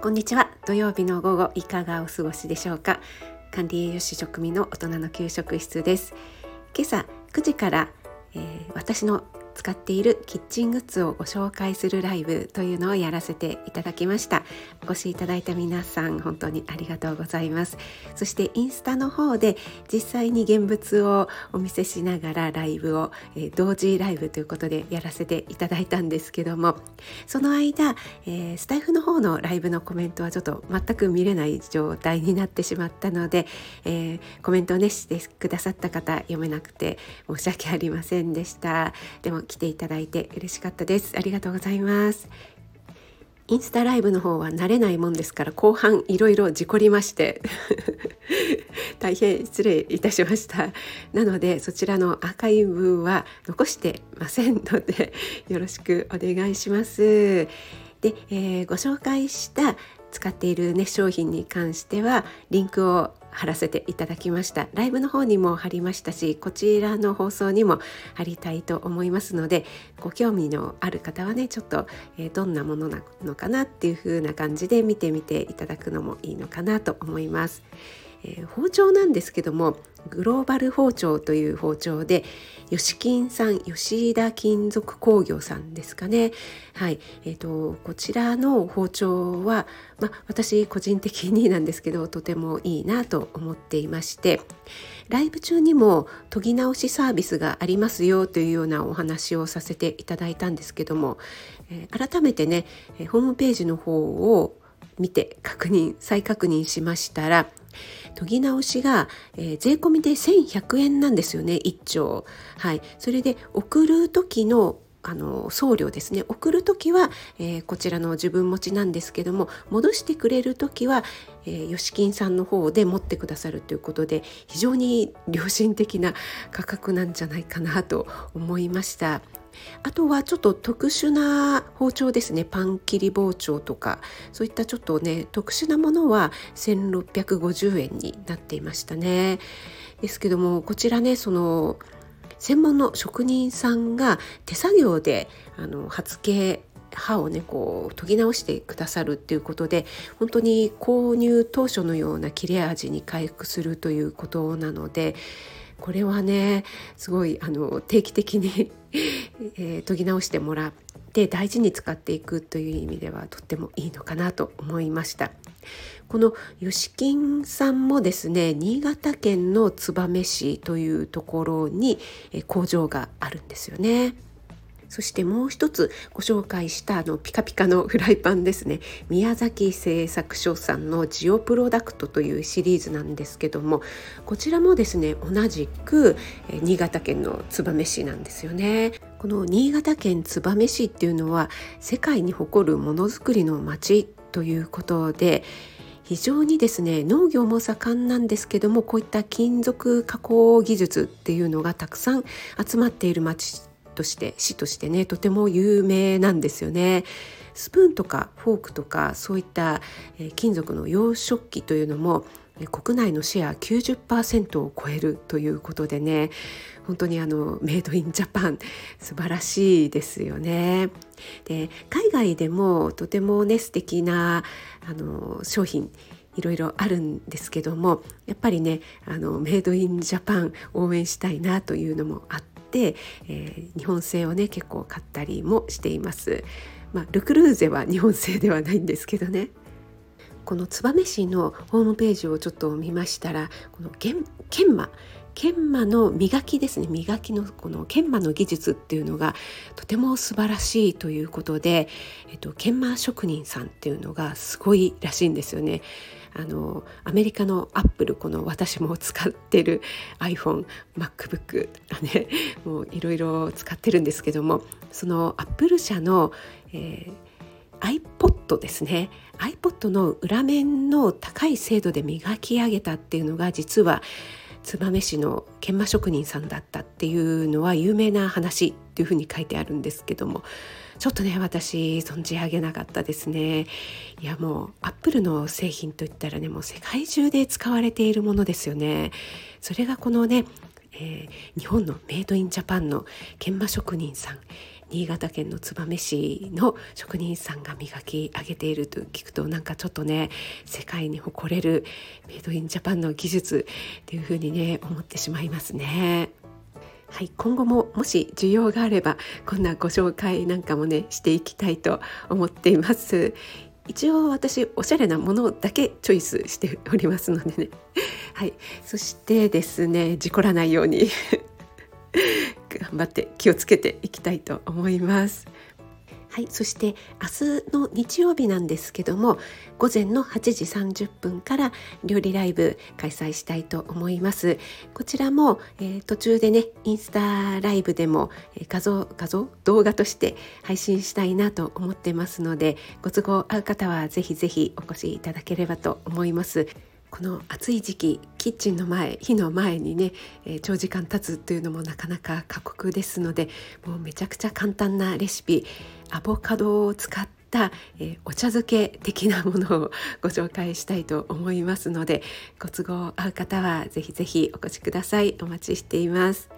こんにちは。土曜日の午後いかがお過ごしでしょうか？管理栄養士職務の大人の給食室です。今朝9時から、えー、私の使っているキッチングッズをご紹介するライブというのをやらせていただきました。お越しいただいた皆さん本当にありがとうございます。そしてインスタの方で実際に現物をお見せしながらライブを、えー、同時ライブということでやらせていただいたんですけどもその間、えー、スタイフの方のライブのコメントはちょっと全く見れない状態になってしまったので、えー、コメントをねしてくださった方読めなくて申し訳ありませんでした。でも来ていただいて嬉しかったです。ありがとうございます。インスタライブの方は慣れないもんですから後半いろいろ事故りまして 大変失礼いたしました。なのでそちらのアーカイブは残してませんのでよろしくお願いします。で、えー、ご紹介した使っているね商品に関してはリンクを貼らせていただきましたライブの方にも貼りましたしこちらの放送にも貼りたいと思いますのでご興味のある方はねちょっと、えー、どんなものなのかなっていう風な感じで見てみていただくのもいいのかなと思います。えー、包丁なんですけどもグローバル包丁という包丁で吉金さん吉田金属工業さんですかね。はい。えーと、こちらの包丁は、ま、私個人的になんですけどとてもいいなと思っていましてライブ中にも研ぎ直しサービスがありますよというようなお話をさせていただいたんですけども、えー、改めてねホームページの方を見て確認再確認しましたら研ぎ直しが、えー、税込みで1100円なんですよね1丁。はい、それで送る時のあの送料ですね送る時は、えー、こちらの自分持ちなんですけども戻してくれる時は、えー、吉金さんの方で持ってくださるということで非常に良心的な価格なんじゃないかなと思いました。あとはちょっと特殊な包丁ですねパン切り包丁とかそういったちょっとね特殊なものは1650円になっていましたね。ですけどもこちらねその専門の職人さんが手作業であの刃付け刃をねこう研ぎ直してくださるっていうことで本当に購入当初のような切れ味に回復するということなのでこれはねすごいあの定期的に えー、研ぎ直してもらって大事に使っていくという意味ではとってもいいのかなと思いました。この吉金さんもですね新潟県の燕市というところに工場があるんですよね。そしてもう一つご紹介したあのピカピカのフライパンですね。宮崎製作所さんのジオプロダクトというシリーズなんですけどもこちらもですね同じく新潟県の燕市なんですよね。この新潟県燕市っていうのは世界に誇るものづくりの町ということで非常にですね農業も盛んなんですけどもこういった金属加工技術っていうのがたくさん集まっている町として市としてねとても有名なんですよね。スプーンとかフォークとかそういった、金属の洋食器というのも国内のシェア90%を超えるということでね本当にあのメイドインジャパン素晴らしいですよね。で海外でもとてもね素敵なあの商品いろいろあるんですけどもやっぱりねあのメイドインジャパン応援したいなというのもあって、えー、日本製をね結構買ったりもしています。まあ、ルクルーゼは日本製ではないんですけどね。この燕市のホームページをちょっと見ましたらこの研磨研磨の磨きですね。磨きのこの研磨の技術っていうのがとても素晴らしいということで、えっと、研磨職人さんっていうのがすごいらしいんですよね。あのアメリカのアップルこの私も使ってる iPhoneMacBook ね。もういろいろ使ってるんですけどもそのアップル社の、えー、iPod ですね。iPod の裏面の高い精度で磨き上げたっていうのが実は燕市の研磨職人さんだったっていうのは有名な話っていうふうに書いてあるんですけどもちょっとね私存じ上げなかったですね。いやもうアップルの製品といったらねもう世界中で使われているものですよね。それがこのね、えー、日本のメイドインジャパンの研磨職人さん。新潟県の燕市の職人さんが磨き上げていると聞くとなんかちょっとね世界に誇れるメイドインジャパンの技術っていうふうにね思ってしまいますね。はい、今後ももし需要があればこんなご紹介なんかもねしていきたいと思っています。一応私おしゃれなものだけチョイスしておりますのでね。はい。そしてですね事故らないように頑張って気をつけていきたいと思います。はい、そして明日の日曜日なんですけども午前の8時30分から料理ライブ開催したいと思います。こちらも、えー、途中でねインスタライブでも、え画像画像動画として配信したいなと思ってますのでご都合合う方はぜひぜひお越しいただければと思います。この暑い時期キッチンの前火の前にね、えー、長時間経つというのもなかなか過酷ですのでもうめちゃくちゃ簡単なレシピアボカドを使った、えー、お茶漬け的なものをご紹介したいと思いますのでご都合合う方はぜひぜひお越しください。お待ちしています。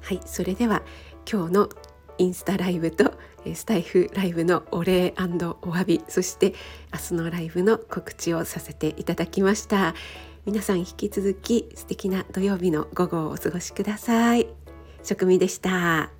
はいそれでは今日のインスタライブとスタイフライブのお礼お詫びそして明日のライブの告知をさせていただきました。皆さん引き続き素敵な土曜日の午後をお過ごしください。職味でした。